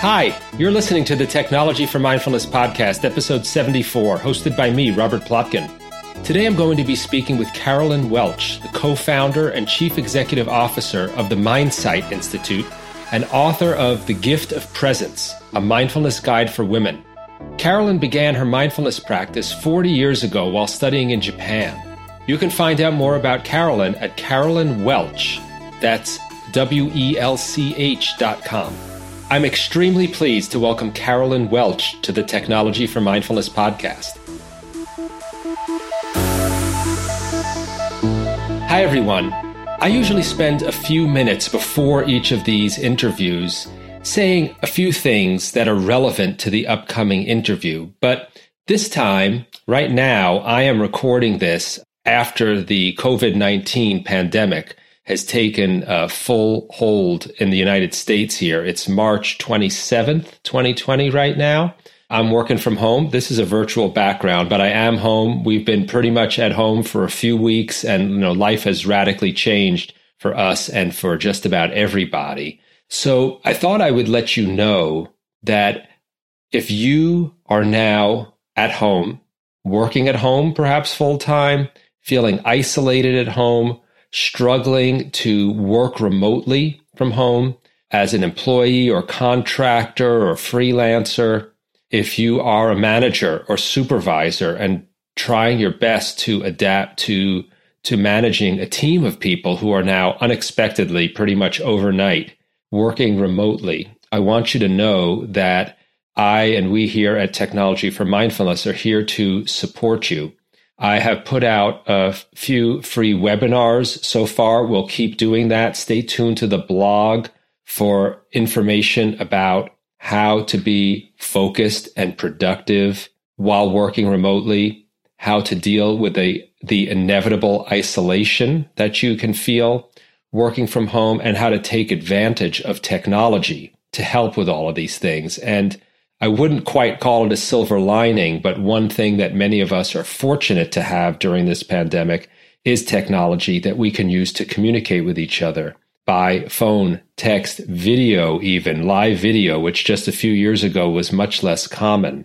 Hi, you're listening to the Technology for Mindfulness podcast, episode 74, hosted by me, Robert Plotkin. Today I'm going to be speaking with Caroline Welch, the co founder and chief executive officer of the Mindsight Institute and author of The Gift of Presence, a mindfulness guide for women. Caroline began her mindfulness practice 40 years ago while studying in Japan. You can find out more about Caroline at Caroline Welch. That's W E L C H dot com. I'm extremely pleased to welcome Caroline Welch to the Technology for Mindfulness podcast. Hi, everyone. I usually spend a few minutes before each of these interviews saying a few things that are relevant to the upcoming interview. But this time, right now, I am recording this after the COVID 19 pandemic has taken a full hold in the United States here. It's March 27th, 2020 right now. I'm working from home. This is a virtual background, but I am home. We've been pretty much at home for a few weeks and you know life has radically changed for us and for just about everybody. So I thought I would let you know that if you are now at home, working at home perhaps full time, feeling isolated at home, struggling to work remotely from home as an employee or contractor or freelancer, if you are a manager or supervisor and trying your best to adapt to to managing a team of people who are now unexpectedly pretty much overnight working remotely i want you to know that i and we here at technology for mindfulness are here to support you I have put out a few free webinars so far. We'll keep doing that. Stay tuned to the blog for information about how to be focused and productive while working remotely, how to deal with the, the inevitable isolation that you can feel working from home, and how to take advantage of technology to help with all of these things. And I wouldn't quite call it a silver lining, but one thing that many of us are fortunate to have during this pandemic is technology that we can use to communicate with each other by phone, text, video, even live video, which just a few years ago was much less common,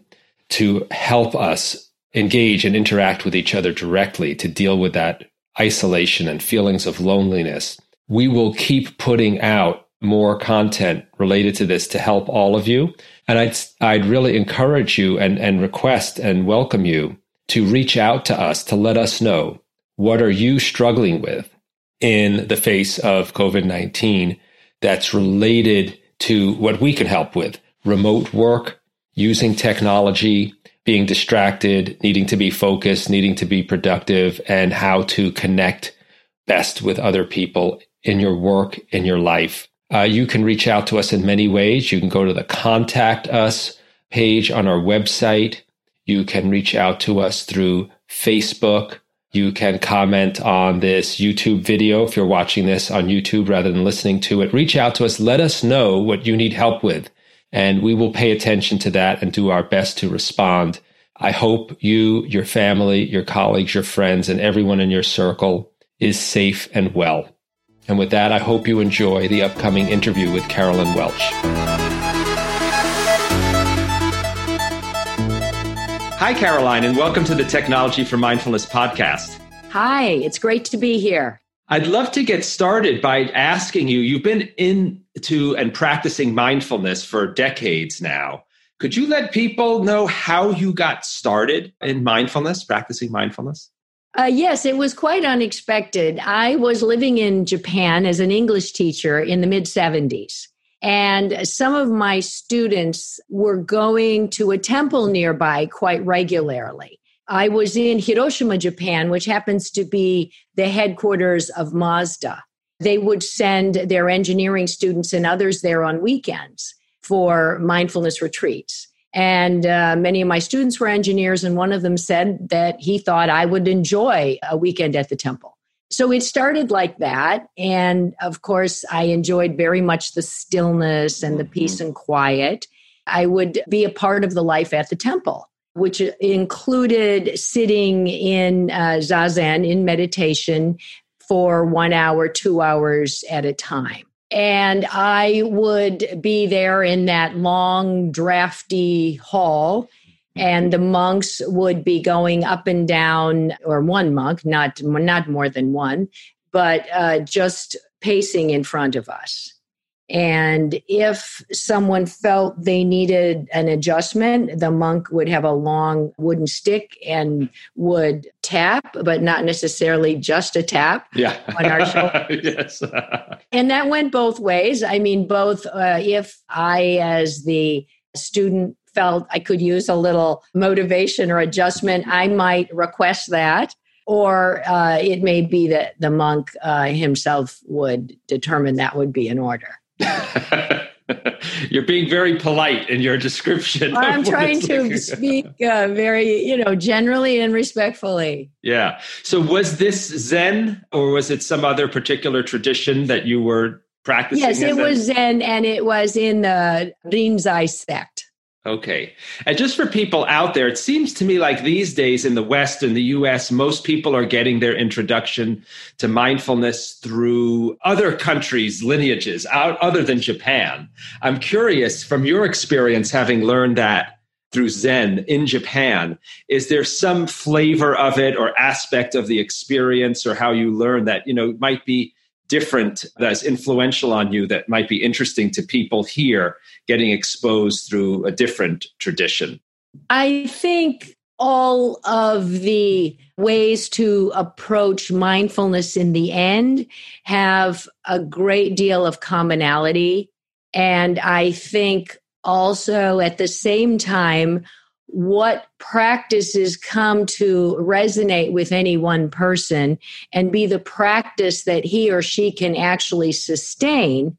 to help us engage and interact with each other directly to deal with that isolation and feelings of loneliness. We will keep putting out more content related to this to help all of you. And I'd, I'd really encourage you and, and request and welcome you to reach out to us to let us know what are you struggling with in the face of COVID-19 that's related to what we can help with remote work, using technology, being distracted, needing to be focused, needing to be productive, and how to connect best with other people in your work, in your life. Uh, you can reach out to us in many ways. You can go to the contact us page on our website. You can reach out to us through Facebook. You can comment on this YouTube video if you're watching this on YouTube rather than listening to it. Reach out to us. Let us know what you need help with, and we will pay attention to that and do our best to respond. I hope you, your family, your colleagues, your friends, and everyone in your circle is safe and well. And with that, I hope you enjoy the upcoming interview with Caroline Welch. Hi, Caroline, and welcome to the Technology for Mindfulness podcast. Hi, it's great to be here. I'd love to get started by asking you you've been into and practicing mindfulness for decades now. Could you let people know how you got started in mindfulness, practicing mindfulness? Uh, yes, it was quite unexpected. I was living in Japan as an English teacher in the mid 70s. And some of my students were going to a temple nearby quite regularly. I was in Hiroshima, Japan, which happens to be the headquarters of Mazda. They would send their engineering students and others there on weekends for mindfulness retreats. And uh, many of my students were engineers, and one of them said that he thought I would enjoy a weekend at the temple. So it started like that. And of course, I enjoyed very much the stillness and the peace and quiet. I would be a part of the life at the temple. which included sitting in uh, zazen in meditation for one hour, two hours at a time. And I would be there in that long, drafty hall. And the monks would be going up and down or one monk not not more than one but uh, just pacing in front of us and if someone felt they needed an adjustment the monk would have a long wooden stick and would tap but not necessarily just a tap yeah on our shoulder yes and that went both ways i mean both uh, if i as the student felt I could use a little motivation or adjustment, I might request that. Or uh, it may be that the monk uh, himself would determine that would be in order. You're being very polite in your description. I'm trying to speak uh, very, you know, generally and respectfully. Yeah. So, was this Zen, or was it some other particular tradition that you were practicing? Yes, it was Zen, and it was in the Rinzai sect. Okay. And just for people out there, it seems to me like these days in the West and the US, most people are getting their introduction to mindfulness through other countries' lineages, out, other than Japan. I'm curious from your experience, having learned that through Zen in Japan, is there some flavor of it or aspect of the experience or how you learn that, you know, might be different that's influential on you that might be interesting to people here getting exposed through a different tradition? I think all of the ways to approach mindfulness in the end have a great deal of commonality. And I think also at the same time, what practices come to resonate with any one person and be the practice that he or she can actually sustain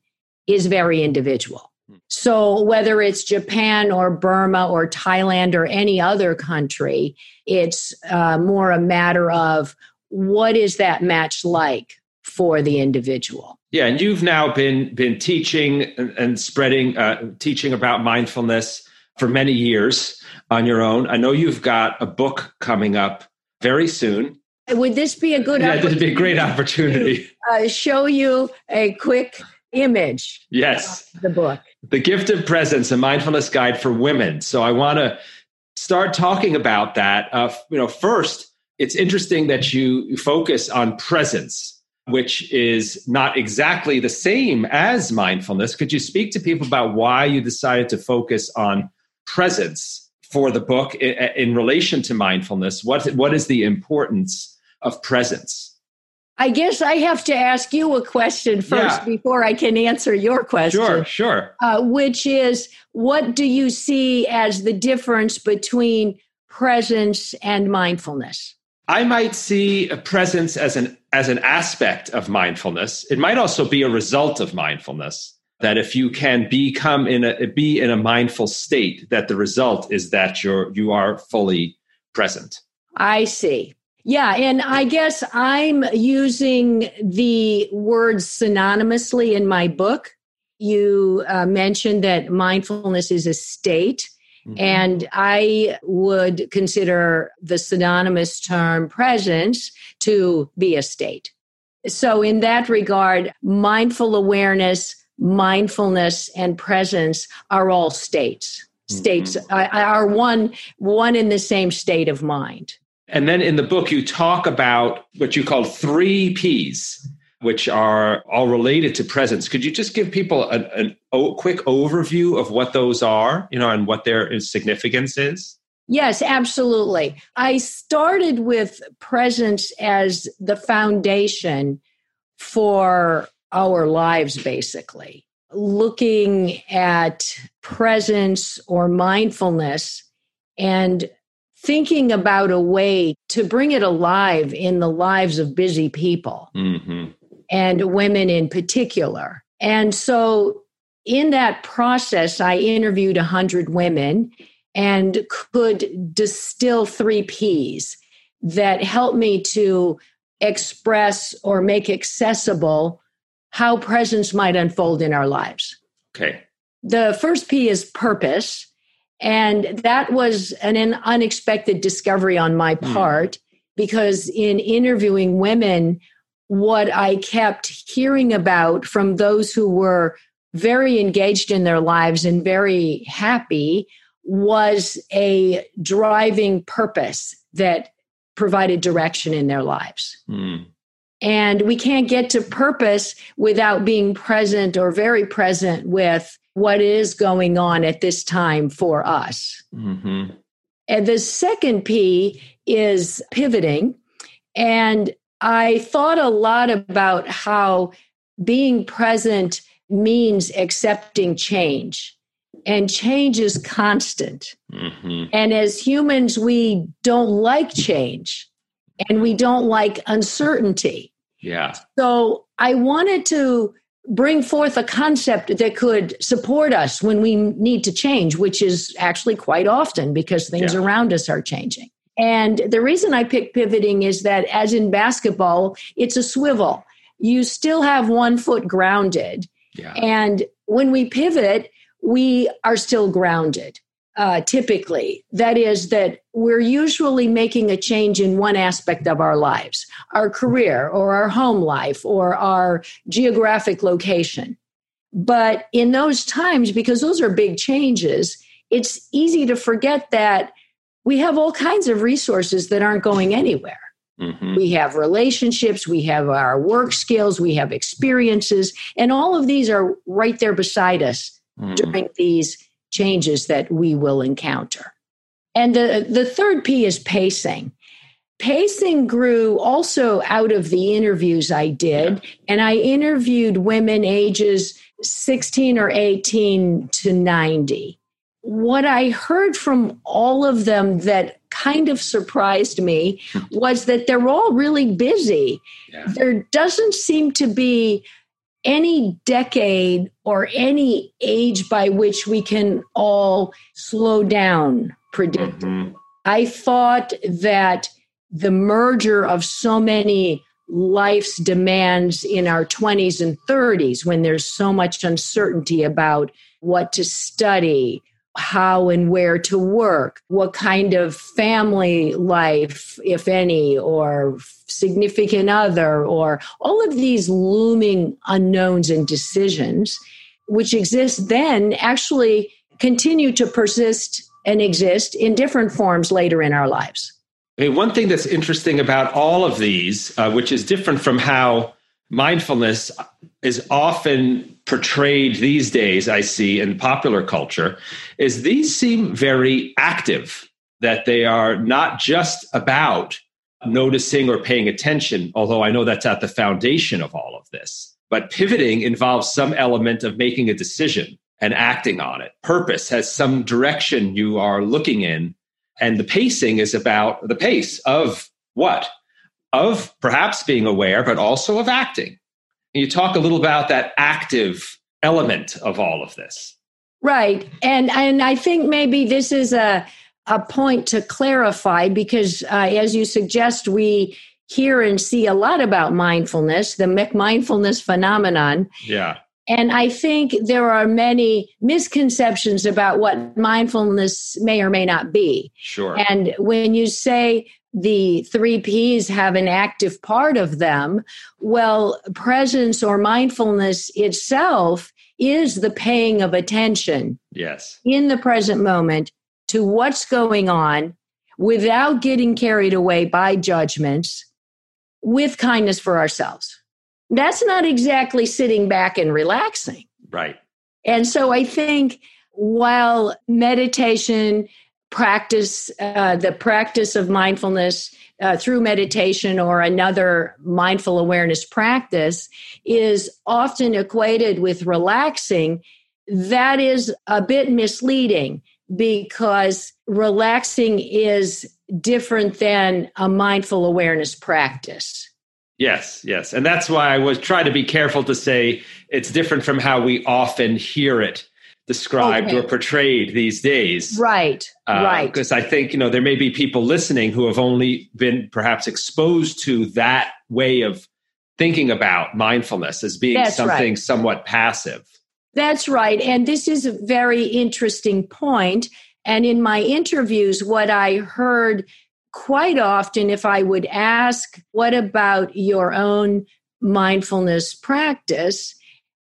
is very individual. Hmm. So, whether it's Japan or Burma or Thailand or any other country, it's uh, more a matter of what is that match like for the individual. Yeah, and you've now been been teaching and, and spreading, uh, teaching about mindfulness for many years on your own. I know you've got a book coming up very soon. Would this be a good? Yeah, this would be a great opportunity. Uh, show you a quick image. Yes, the book, "The Gift of Presence: A Mindfulness Guide for Women." So I want to start talking about that. Uh, you know, first, it's interesting that you focus on presence, which is not exactly the same as mindfulness. Could you speak to people about why you decided to focus on presence? For the book in, in relation to mindfulness? What what is the importance of presence? I guess I have to ask you a question first yeah. before I can answer your question. Sure, sure. Uh, which is, what do you see as the difference between presence and mindfulness? I might see a presence as an as an aspect of mindfulness. It might also be a result of mindfulness that if you can become in a be in a mindful state that the result is that you're you are fully present. I see. Yeah and i guess i'm using the words synonymously in my book. You uh, mentioned that mindfulness is a state mm-hmm. and i would consider the synonymous term presence to be a state. So in that regard mindful awareness mindfulness and presence are all states states mm-hmm. are one one in the same state of mind and then in the book you talk about what you call three p's which are all related to presence could you just give people a, a quick overview of what those are you know and what their significance is Yes, absolutely. I started with presence as the foundation for our lives, basically. Looking at presence or mindfulness and thinking about a way to bring it alive in the lives of busy people mm-hmm. and women in particular. And so, in that process, I interviewed 100 women and could distill three P's that helped me to express or make accessible how presence might unfold in our lives. Okay. The first P is purpose. And that was an, unexpected discovery on my hmm. part mm. because in interviewing women, what I kept hearing about from those who were very engaged in their lives and very happy was a driving purpose that provided direction in their lives. Mm. And we can't get to purpose without being present or very present with what is going on at this time for us. Mm-hmm. And the second P is pivoting. And I thought a lot about how being present means accepting change. And change is constant. Mm-hmm. And as humans, we don't like change and we don't like uncertainty. Yeah. So I wanted to bring forth a concept that could support us when we need to change, which is actually quite often because things yeah. around us are changing. And the reason I picked pivoting is that, as in basketball, it's a swivel. You still have one foot grounded. Yeah. And when we pivot, we are still grounded uh, typically. That is, that we're usually making a change in one aspect of our lives our career or our home life or our geographic location. But in those times, because those are big changes, it's easy to forget that we have all kinds of resources that aren't going anywhere. Mm-hmm. We have relationships, we have our work skills, we have experiences, and all of these are right there beside us mm-hmm. during these changes that we will encounter. And the, the third P is pacing. Pacing grew also out of the interviews I did, and I interviewed women ages 16 or 18 to 90. What I heard from all of them that kind of surprised me hmm. was that they're all really busy. Yeah. There doesn't seem to be any decade or any age by which we can all slow down predict. Mm-hmm. I thought that the merger of so many life's demands in our 20s and 30s when there's so much uncertainty about what to study, how and where to work, what kind of family life, if any, or significant other, or all of these looming unknowns and decisions, which exist then, actually continue to persist and exist in different forms later in our lives. I mean, one thing that's interesting about all of these, uh, which is different from how mindfulness is often portrayed these days, I see in popular culture, is these seem very active, that they are not just about noticing or paying attention, although I know that's at the foundation of all of this. But pivoting involves some element of making a decision and acting on it. Purpose has some direction you are looking in. And the pacing is about the pace of what? Of perhaps being aware, but also of acting. You talk a little about that active element of all of this? Right. And and I think maybe this is a a point to clarify because uh, as you suggest we hear and see a lot about mindfulness, the McMindfulness phenomenon. Yeah. And I think there are many misconceptions about what mindfulness may or may not be. Sure. And when you say the three P's have an active part of them, well, presence or mindfulness itself is the paying of attention. Yes. In the present moment to what's going on without getting carried away by judgments with kindness for ourselves. That's not exactly sitting back and relaxing. Right. And so I think while meditation practice uh, the practice of mindfulness uh, through meditation or another mindful awareness practice is often equated with relaxing that is a bit misleading because relaxing is different than a mindful awareness practice. Yes yes. And that's why i was trying to be careful to say it's different from how we often hear it described okay. or portrayed these days. Right. Uh, right. Because I think, you know, there may be people listening who have only been perhaps exposed to that way of thinking about mindfulness as being That's something right. somewhat passive. That's right. And this is a very interesting point. And in my interviews, what I heard quite often, if I would ask, What about your own mindfulness practice?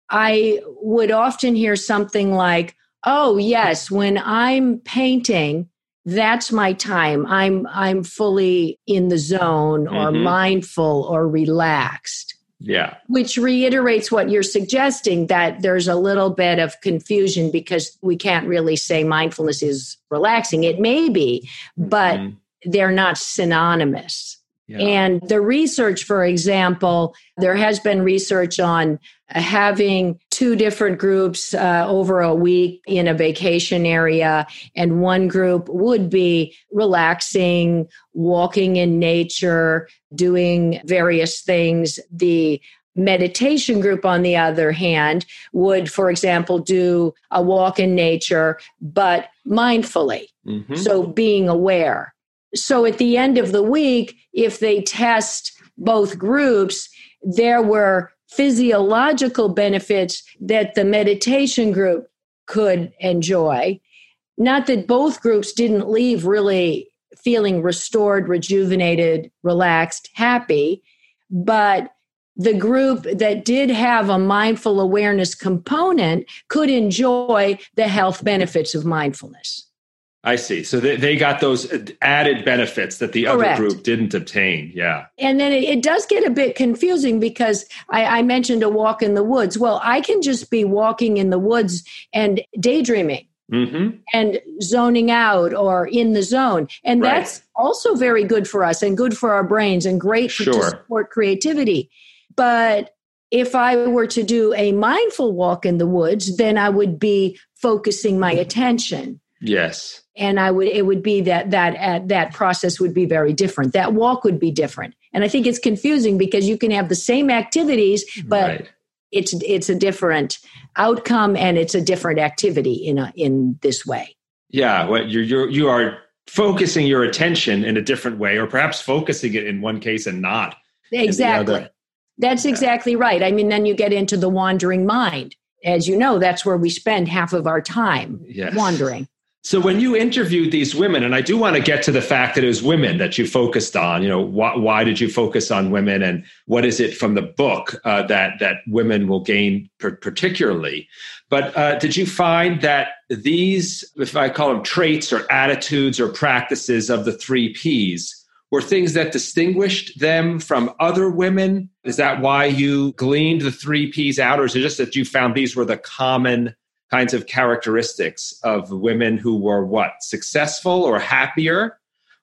I would often hear something like, Oh, yes, when I'm painting, that's my time. I'm I'm fully in the zone or mm-hmm. mindful or relaxed. Yeah. Which reiterates what you're suggesting that there's a little bit of confusion because we can't really say mindfulness is relaxing. It may be, but mm-hmm. they're not synonymous. Yeah. And the research, for example, there has been research on having two different groups uh, over a week in a vacation area, and one group would be relaxing, walking in nature, doing various things. The meditation group, on the other hand, would, for example, do a walk in nature, but mindfully. Mm-hmm. So being aware. So at the end of the week, if they test both groups, there were physiological benefits that the meditation group could enjoy. Not that both groups didn't leave really feeling restored, rejuvenated, relaxed, happy, but the group that did have a mindful awareness component could enjoy the health benefits of mindfulness. I see. So they, they got those added benefits that the Correct. other group didn't obtain. Yeah. And then it, it does get a bit confusing because I, I, mentioned a walk in the woods. Well, I can just be walking in the woods and daydreaming mm-hmm. and zoning out or in the zone. And right. that's also very good for us and good for our brains and great for, sure. to support creativity. But if I were to do a mindful walk in the woods, then I would be focusing my attention. Yes and i would it would be that that uh, that process would be very different. That walk would be different. And i think it's confusing because you can have the same activities but right. it's it's a different outcome and it's a different activity in a in this way. Yeah well you're, you're you are focusing your attention in a different way or perhaps focusing it in one case and not exactly. that's yeah. exactly right. I mean then you get into the wandering mind. As you know that's where we spend half of our time yes. wandering so when you interviewed these women, and I do want to get to the fact that it was women that you focused on. You know, why, why did you focus on women, and what is it from the book uh, that that women will gain particularly? But uh, did you find that these, if I call them traits or attitudes or practices of the three Ps, were things that distinguished them from other women? Is that why you gleaned the three Ps out, or is it just that you found these were the common kinds of characteristics of women who were what? Successful or happier?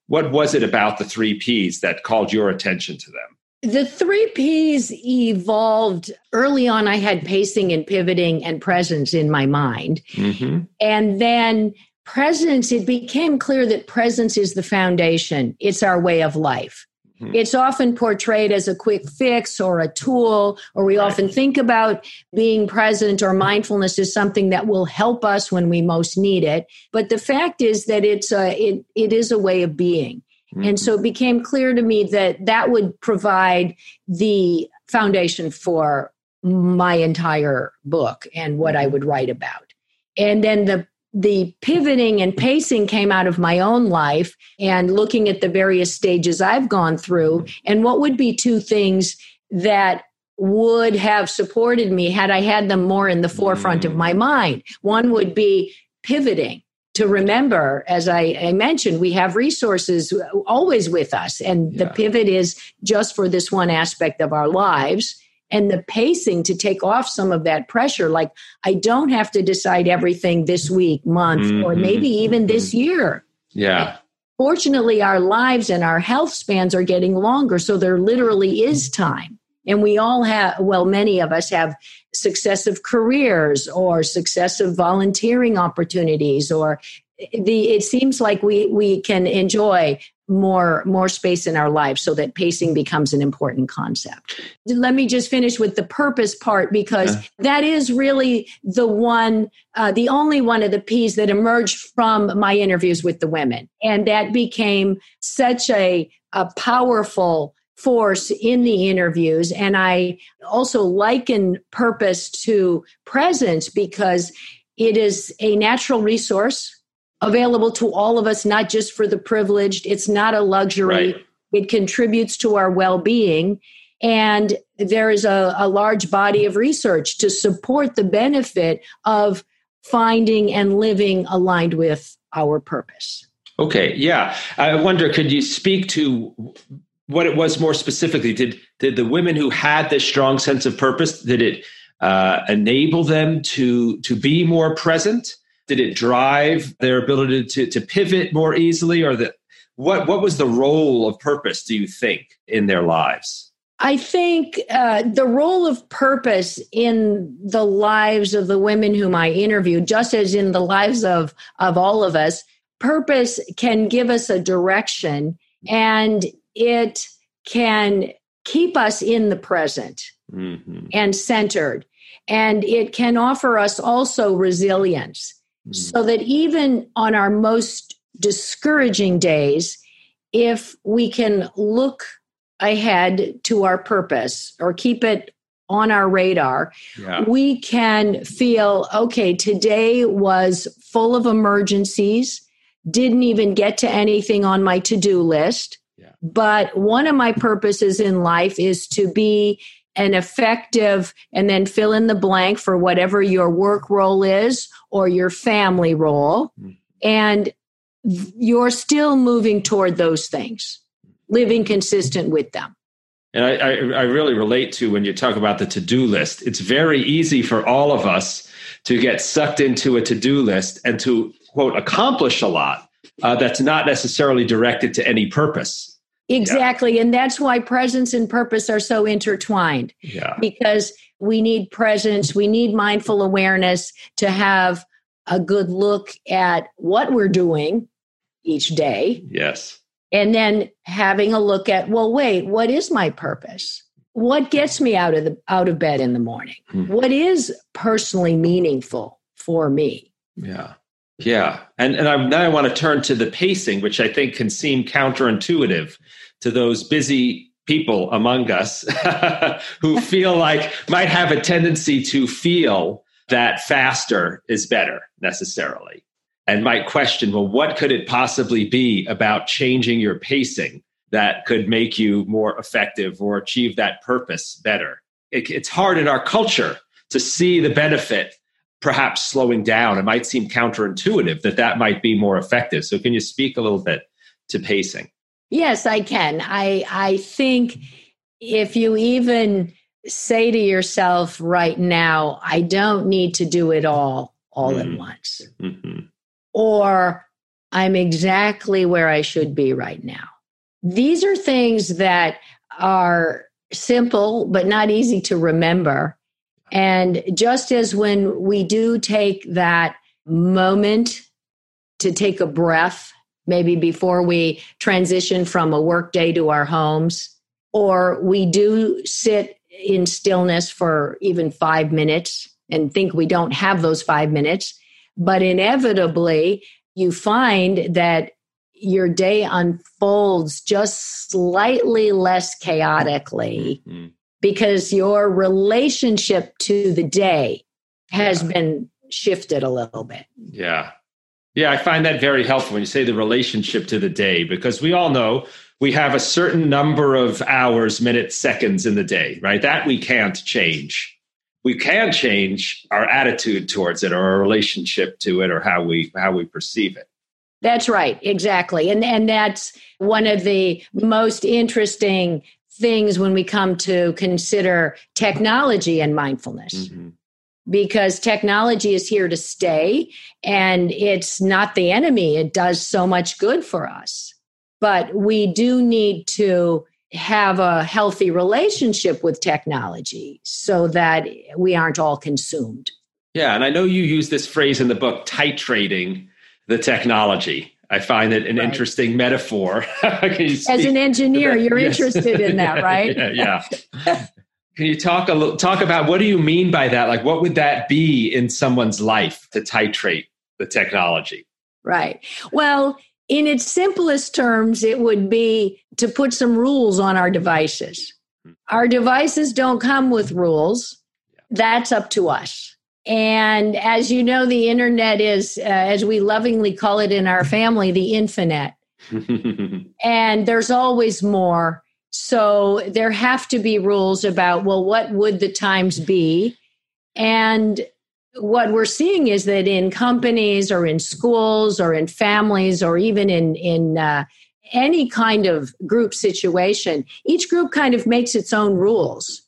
What was it about the three p's that called your attention to them? The three p's evolved early on. I had pacing and pivoting and presence in my mind. Mm-hmm. and then presence it became clear that presence is the foundation. It's our way of life. It's often portrayed as a quick fix or a tool, or we often think about being present or mindfulness as something that will help us when we most need it. But the fact is that it's a, it, it is a way of being. Mm-hmm. And so it became clear to me that that would provide the foundation for my entire book and what I mm-hmm. would write about. And then the the pivoting and pacing came out of my own life and looking at the various stages I've gone through and what would be two things that would have supported me had I had them more in the forefront of my mind. One would be pivoting to remember, as I, I mentioned, we have resources always with us, and yeah. the pivot is just for this one aspect of our lives and the pacing to take off some of that pressure. Like, I don't have to decide everything this week, month, mm-hmm. or maybe even this year. Yeah. Fortunately, our lives and our health spans are getting longer. So there literally is time. And we all have, well, many of us have successive careers or successive volunteering opportunities or the it seems like we we can enjoy more more space in our lives so that pacing becomes an important concept. Let me just finish with the purpose part because yeah. that is really the one uh, the only one of the p's that emerged from my interviews with the women. And that became such a, a powerful force in the interviews. And i also liken purpose to presence because it is a natural resource available to all of us, not just for the privileged. It's not a luxury. Right. It contributes to our well being. And there is a, a large body of research to support the benefit of finding and living aligned with our purpose. Okay, yeah. I wonder, could you speak to what it was more specifically? Did did the women who had this strong sense of purpose did it uh, enable them to to be more present? Did it drive their ability to to pivot more easily, or that what what was the role of purpose? Do you think in their lives? I think uh, the role of purpose in the lives of the women whom I interviewed, just as in the lives of, of all of us, purpose can give us a direction and it can keep us in the present mm-hmm. and centered. And it can offer us also resilience mm-hmm. so that even on our most discouraging days, if we can look ahead to our purpose or keep it on our radar, yeah. we can feel okay, today was full of emergencies, didn't even get to anything on my to do list. Yeah. But one of my purposes in life is to be an effective and then fill in the blank for whatever your work role is or your family role. Mm. And you're still moving toward those things living consistent with them. And I, I, I really relate to when you talk about the to do list. It's very easy for all of us to get sucked into a to do list and to, quote, accomplish a lot uh, that's not necessarily directed to any purpose. Exactly. Yeah. And that's why presence and purpose are so intertwined. Yeah. Because we need presence, we need mindful awareness to have a good look at what we're doing each day. Yes and then having a look at well wait what is my purpose what gets me out of the out of bed in the morning mm-hmm. what is personally meaningful for me yeah yeah and and I, now i want to turn to the pacing which i think can seem counterintuitive to those busy people among us who feel like might have a tendency to feel that faster is better necessarily and might question, well, what could it possibly be about changing your pacing that could make you more effective or achieve that purpose better? It, it's hard in our culture to see the benefit perhaps slowing down. It might seem counterintuitive that that might be more effective. So, can you speak a little bit to pacing? Yes, I can. I I think if you even say to yourself right now, I don't need to do it all all mm. at once. Mm-hmm or I'm exactly where I should be right now. These are things that are simple, but not easy to remember. And just as when we do take that moment to take a breath, maybe before we transition from a work day to our homes, or we do sit in stillness for even five minutes and think we don't have those five minutes, but inevitably, you find that your day unfolds just slightly less chaotically mm-hmm. because your relationship to the day has yeah. been shifted a little bit. Yeah. Yeah, I find that very helpful when you say the relationship to the day because we all know we have a certain number of hours, minutes, seconds in the day, right? That we can't change we can change our attitude towards it or our relationship to it or how we how we perceive it that's right exactly and and that's one of the most interesting things when we come to consider technology and mindfulness mm-hmm. Because technology is here to stay and it's not the enemy it does so much good for us but we do need to have a healthy relationship with technology so that we aren't all consumed. Yeah, and I know you use this phrase in the book titrating the technology. I find it an right. interesting metaphor. As an engineer, you're yes. interested in that, right? yeah. yeah. Can you talk a little talk about what do you mean by that? Like what would that be in someone's life to titrate the technology? Right. Well, in its simplest terms, it would be to put some rules on our devices. Our devices don't come with rules. That's up to us. And as you know, the internet is, uh, as we lovingly call it in our family, the infinite. and there's always more. So there have to be rules about, well, what would the times be? And what we're seeing is that in companies or in schools or in families or even in, in uh, any kind of group situation, each group kind of makes its own rules.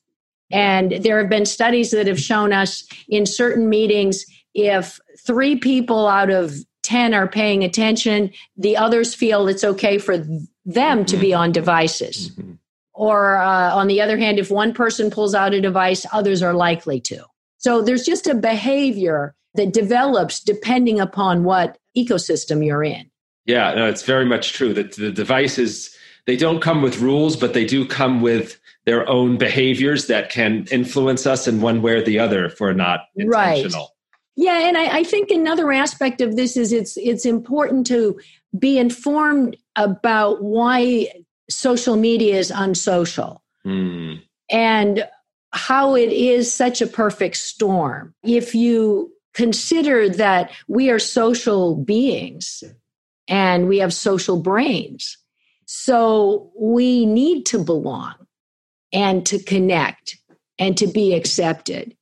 And there have been studies that have shown us in certain meetings if three people out of 10 are paying attention, the others feel it's okay for them to be mm-hmm. on devices. Mm-hmm. Or uh, on the other hand, if one person pulls out a device, others are likely to. So there's just a behavior that develops depending upon what ecosystem you're in. Yeah, no, it's very much true that the devices they don't come with rules, but they do come with their own behaviors that can influence us in one way or the other if we're not intentional. Right. Yeah, and I, I think another aspect of this is it's it's important to be informed about why social media is unsocial mm. and how it is such a perfect storm. If you consider that we are social beings and we have social brains, so we need to belong and to connect and to be accepted.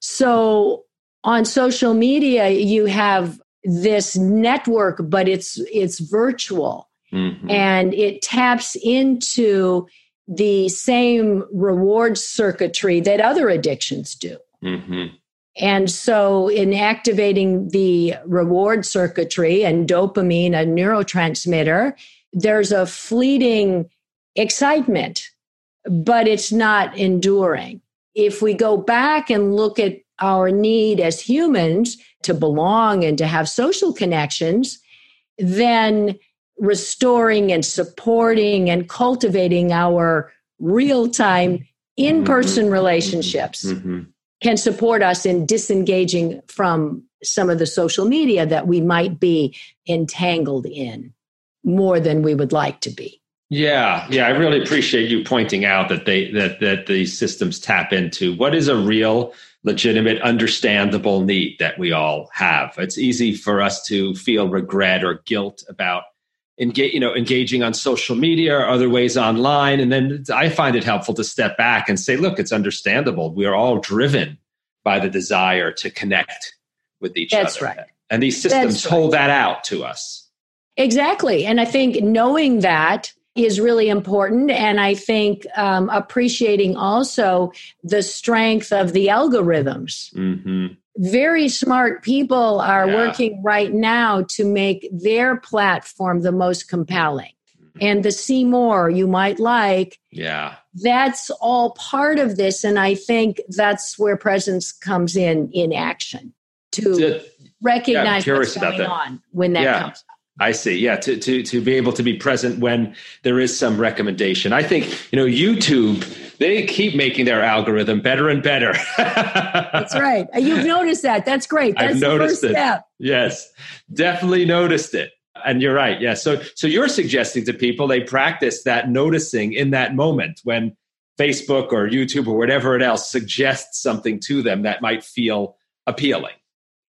So on social media, you have this network, but it's it's virtual mm-hmm. and it taps into the same reward circuitry that other addictions do. Mm-hmm. And so, in activating the reward circuitry and dopamine, a neurotransmitter, there's a fleeting excitement but it's not enduring. If we go back and look at our need as humans to belong and to have social connections, then restoring and supporting and cultivating our real time in person mm-hmm. relationships mm-hmm. can support us in disengaging from some of the social media that we might be entangled in more than we would like to be. Yeah, yeah, I really appreciate you pointing out that they that that these systems tap into what is a real legitimate understandable need that we all have. It's easy for us to feel regret or guilt about engage, you know, engaging on social media or other ways online and then I find it helpful to step back and say, look, it's understandable. We are all driven by the desire to connect with each That's other. That's right. And these systems right. hold that out to us. Exactly. And I think knowing that is really important. And I think um, appreciating also the strength of the algorithms. Mm-hmm. Very smart people are yeah. working right now to make their platform the most compelling. Mm-hmm. And the see more you might like. Yeah. That's all part of this. And I think that's where presence comes in in action to recognize yeah, what's going on when that yeah. comes I see. Yeah, to, to to be able to be present when there is some recommendation. I think you know YouTube. They keep making their algorithm better and better. That's right. You've noticed that. That's great. That's I've noticed it. Step. Yes, definitely noticed it. And you're right. Yeah. So so you're suggesting to people they practice that noticing in that moment when Facebook or YouTube or whatever it else suggests something to them that might feel appealing.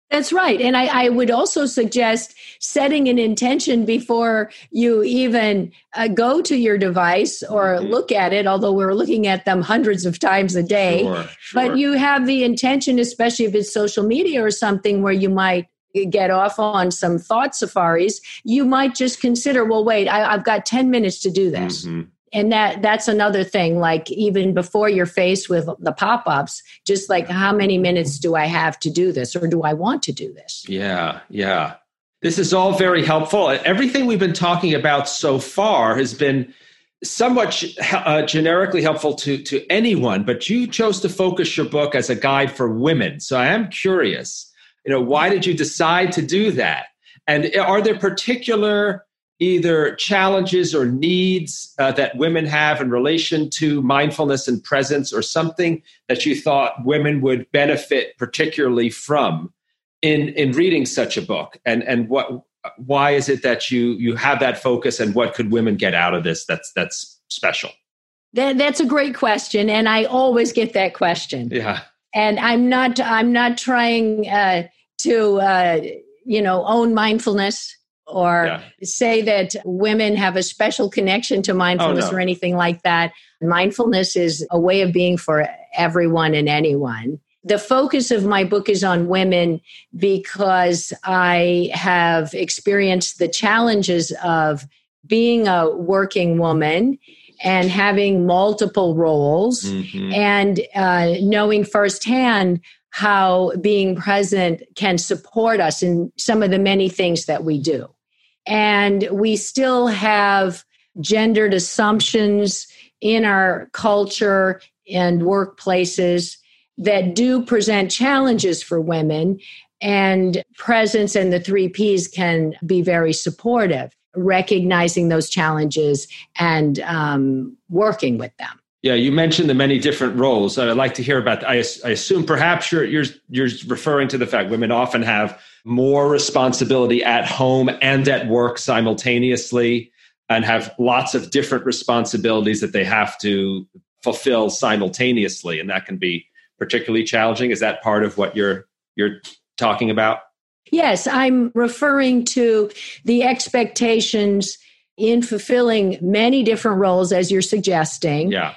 That's right. And I, I, would also suggest setting an intention before you even uh, go to your device or mm-hmm. look at it, although we're looking at them hundreds of times a day. Sure, sure. But you have the intention, especially if it's social media or something where you might get off on some thought safaris, you might just consider, well, wait, I, have got 10 minutes to do this. Mm-hmm and that that's another thing like even before you're faced with the pop-ups just like how many minutes do i have to do this or do i want to do this? Yeah yeah. This is all very helpful. Everything we've been talking about so far has been somewhat uh, generically helpful to to anyone but you chose to focus your book as a guide for women. So i am curious you know why did you decide to do that? And are there particular either challenges or needs uh, that women have in relation to mindfulness and presence or something that you thought women would benefit particularly from in in reading such a book? And and what why is it that you you have that focus and what could women get out of this that's that's special? That, that's a great question and i always get that question. Yeah. And I'm not I'm not trying uh, to uh, you know own mindfulness or yeah. say that women have a special connection to mindfulness oh, no. or anything like that. Mindfulness is a way of being for everyone and anyone. The focus of my book is on women because I have experienced the challenges of being a working woman and having multiple roles mm-hmm. and uh, knowing firsthand how being present can support us in some of the many things that we do. And we still have gendered assumptions in our culture and workplaces that do present challenges for women. And presence and the three P's can be very supportive, recognizing those challenges and um, working with them. Yeah, you mentioned the many different roles. I'd like to hear about. I, I assume perhaps you're you're you're referring to the fact women often have more responsibility at home and at work simultaneously, and have lots of different responsibilities that they have to fulfill simultaneously, and that can be particularly challenging. Is that part of what you're you're talking about? Yes, I'm referring to the expectations in fulfilling many different roles as you're suggesting. Yeah.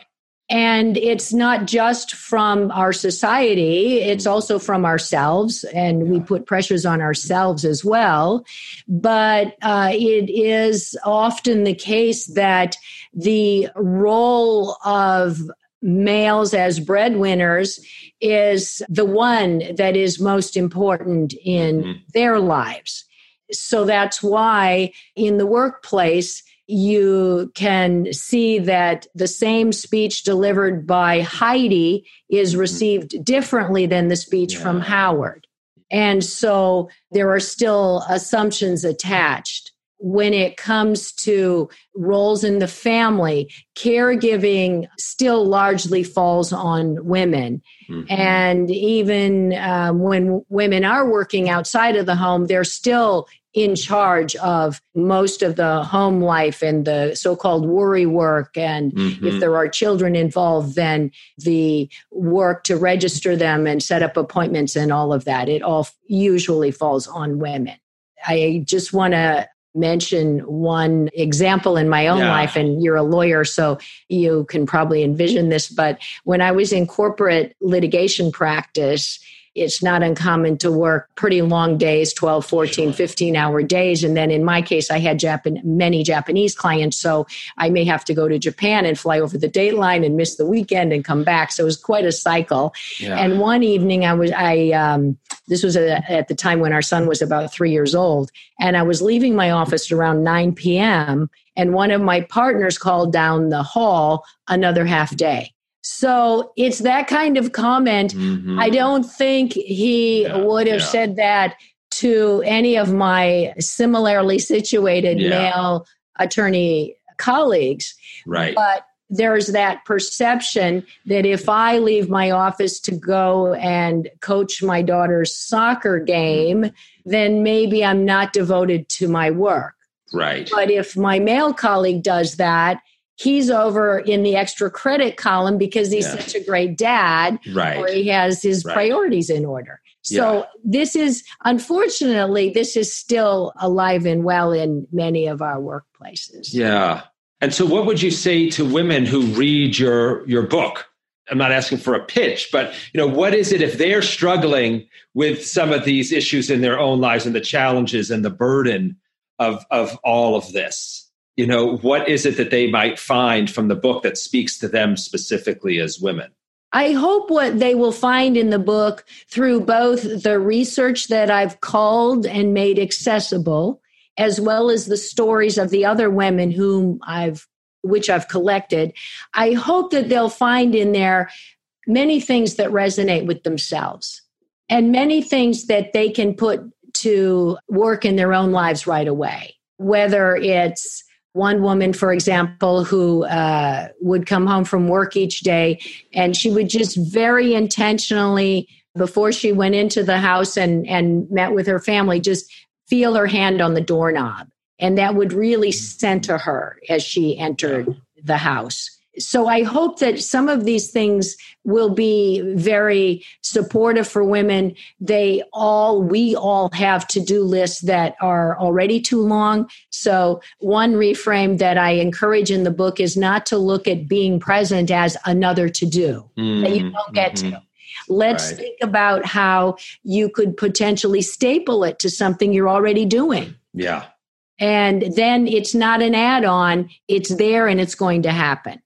And it's not just from our society, it's also from ourselves, and we put pressures on ourselves as well. But uh, it is often the case that the role of males as breadwinners is the one that is most important in mm-hmm. their lives. So that's why in the workplace, you can see that the same speech delivered by Heidi is mm-hmm. received differently than the speech yeah. from Howard. And so there are still assumptions attached. When it comes to roles in the family, caregiving still largely falls on women. Mm-hmm. And even um, when women are working outside of the home, they're still in charge of most of the home life and the so-called worry work and mm-hmm. if there are children involved then the work to register them and set up appointments and all of that it all usually falls on women i just want to mention one example in my own yeah. life and you're a lawyer so you can probably envision this but when i was in corporate litigation practice it's not uncommon to work pretty long days 12 14 15 hour days. And then in my case i had Japan, many japanese clients so i may have to go to japan and fly over the dateline and miss the weekend and come back. So it was quite a cycle. Yeah. and one evening i was i um, this was a, at the time when our son was about three years old and i was leaving my office around 9 p.m and one of my partners called down the hall another half day so it's that kind of comment. Mm-hmm. I don't think he yeah, would have yeah. said that to any of my similarly situated yeah. male attorney colleagues. Right. But there's that perception that if I leave my office to go and coach my daughter's soccer game, then maybe I'm not devoted to my work. Right. But if my male colleague does that, he's over in the extra credit column because he's yeah. such a great dad right or he has his right. priorities in order so yeah. this is unfortunately this is still alive and well in many of our workplaces yeah and so what would you say to women who read your your book i'm not asking for a pitch but you know what is it if they're struggling with some of these issues in their own lives and the challenges and the burden of of all of this you know what is it that they might find from the book that speaks to them specifically as women I hope what they will find in the book through both the research that I've called and made accessible, as well as the stories of the other women whom I've which I've collected, I hope that they'll find in there many things that resonate with themselves and many things that they can put to work in their own lives right away. Whether it's one woman, for example, who uh, would come home from work each day and she would just very intentionally, before she went into the house and, and met with her family, just feel her hand on the doorknob. And that would really center her as she entered the house. So I hope that some of these things will be very supportive for women. They all, we all have to do lists that are already too long. So, one reframe that I encourage in the book is not to look at being present as another to do mm, that you mm-hmm. don't get mm-hmm. to. Let's right. think about how you could potentially staple it to something you're already doing. Yeah. And then it's not an add on, it's there and it's going to happen.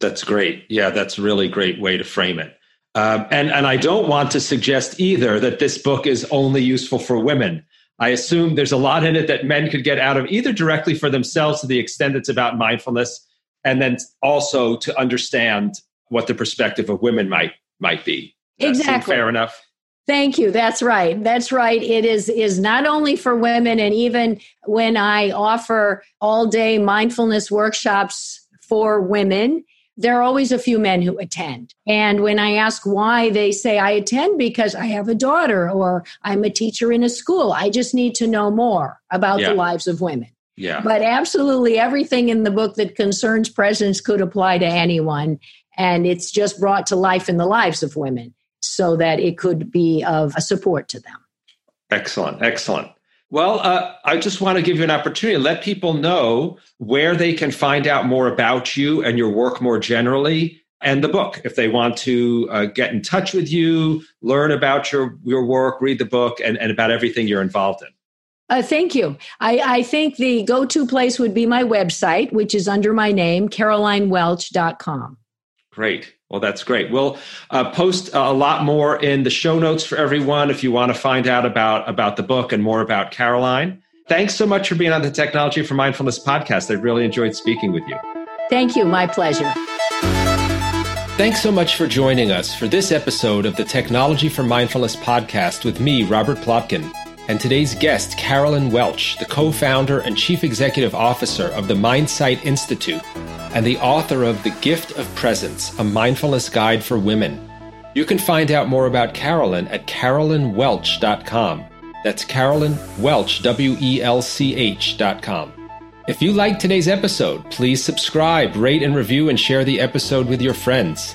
That's great. Yeah, that's a really great way to frame it. Um, and and I don't want to suggest either that this book is only useful for women. I assume there's a lot in it that men could get out of either directly for themselves to the extent it's about mindfulness, and then also to understand what the perspective of women might might be. exactly. Fair enough. Thank you. That's right. That's right. It is is not only for women, and even when I offer all day mindfulness workshops for women, there are always a few men who attend. And when I ask why, they say, I attend because I have a daughter or I'm a teacher in a school. I just need to know more about yeah. the lives of women. Yeah. But absolutely everything in the book that concerns presence could apply to anyone. And it's just brought to life in the lives of women so that it could be of a support to them. Excellent. Excellent. Well, uh, I just want to give you an opportunity to let people know where they can find out more about you and your work more generally and the book. If they want to uh, get in touch with you, learn about your, your work, read the book, and, and about everything you're involved in. Uh, thank you. I, I think the go to place would be my website, which is under my name, carolinewelch.com. Great. Well, that's great. We'll uh, post a lot more in the show notes for everyone if you want to find out about, about the book and more about Caroline. Thanks so much for being on the Technology for Mindfulness podcast. I really enjoyed speaking with you. Thank you. My pleasure. Thanks so much for joining us for this episode of the Technology for Mindfulness podcast with me, Robert Plotkin, and today's guest, Caroline Welch, the co founder and chief executive officer of the Mindsight Institute and the author of The Gift of Presence, a mindfulness guide for women. You can find out more about Caroline at carolinewelch.com. That's Caroline Welch, W E L C H.com. If you liked today's episode, please subscribe, rate, and review, and share the episode with your friends.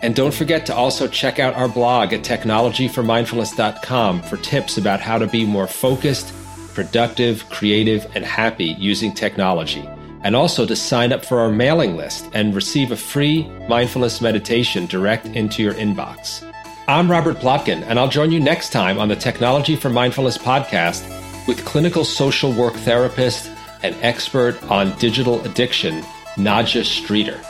And don't forget to also check out our blog at technologyformindfulness.com for tips about how to be more focused, productive, creative, and happy using technology and also to sign up for our mailing list and receive a free mindfulness meditation direct into your inbox. I'm Robert Plotkin, and I'll join you next time on the Technology for Mindfulness podcast with clinical social work therapist and expert on digital addiction, Nadja Streeter.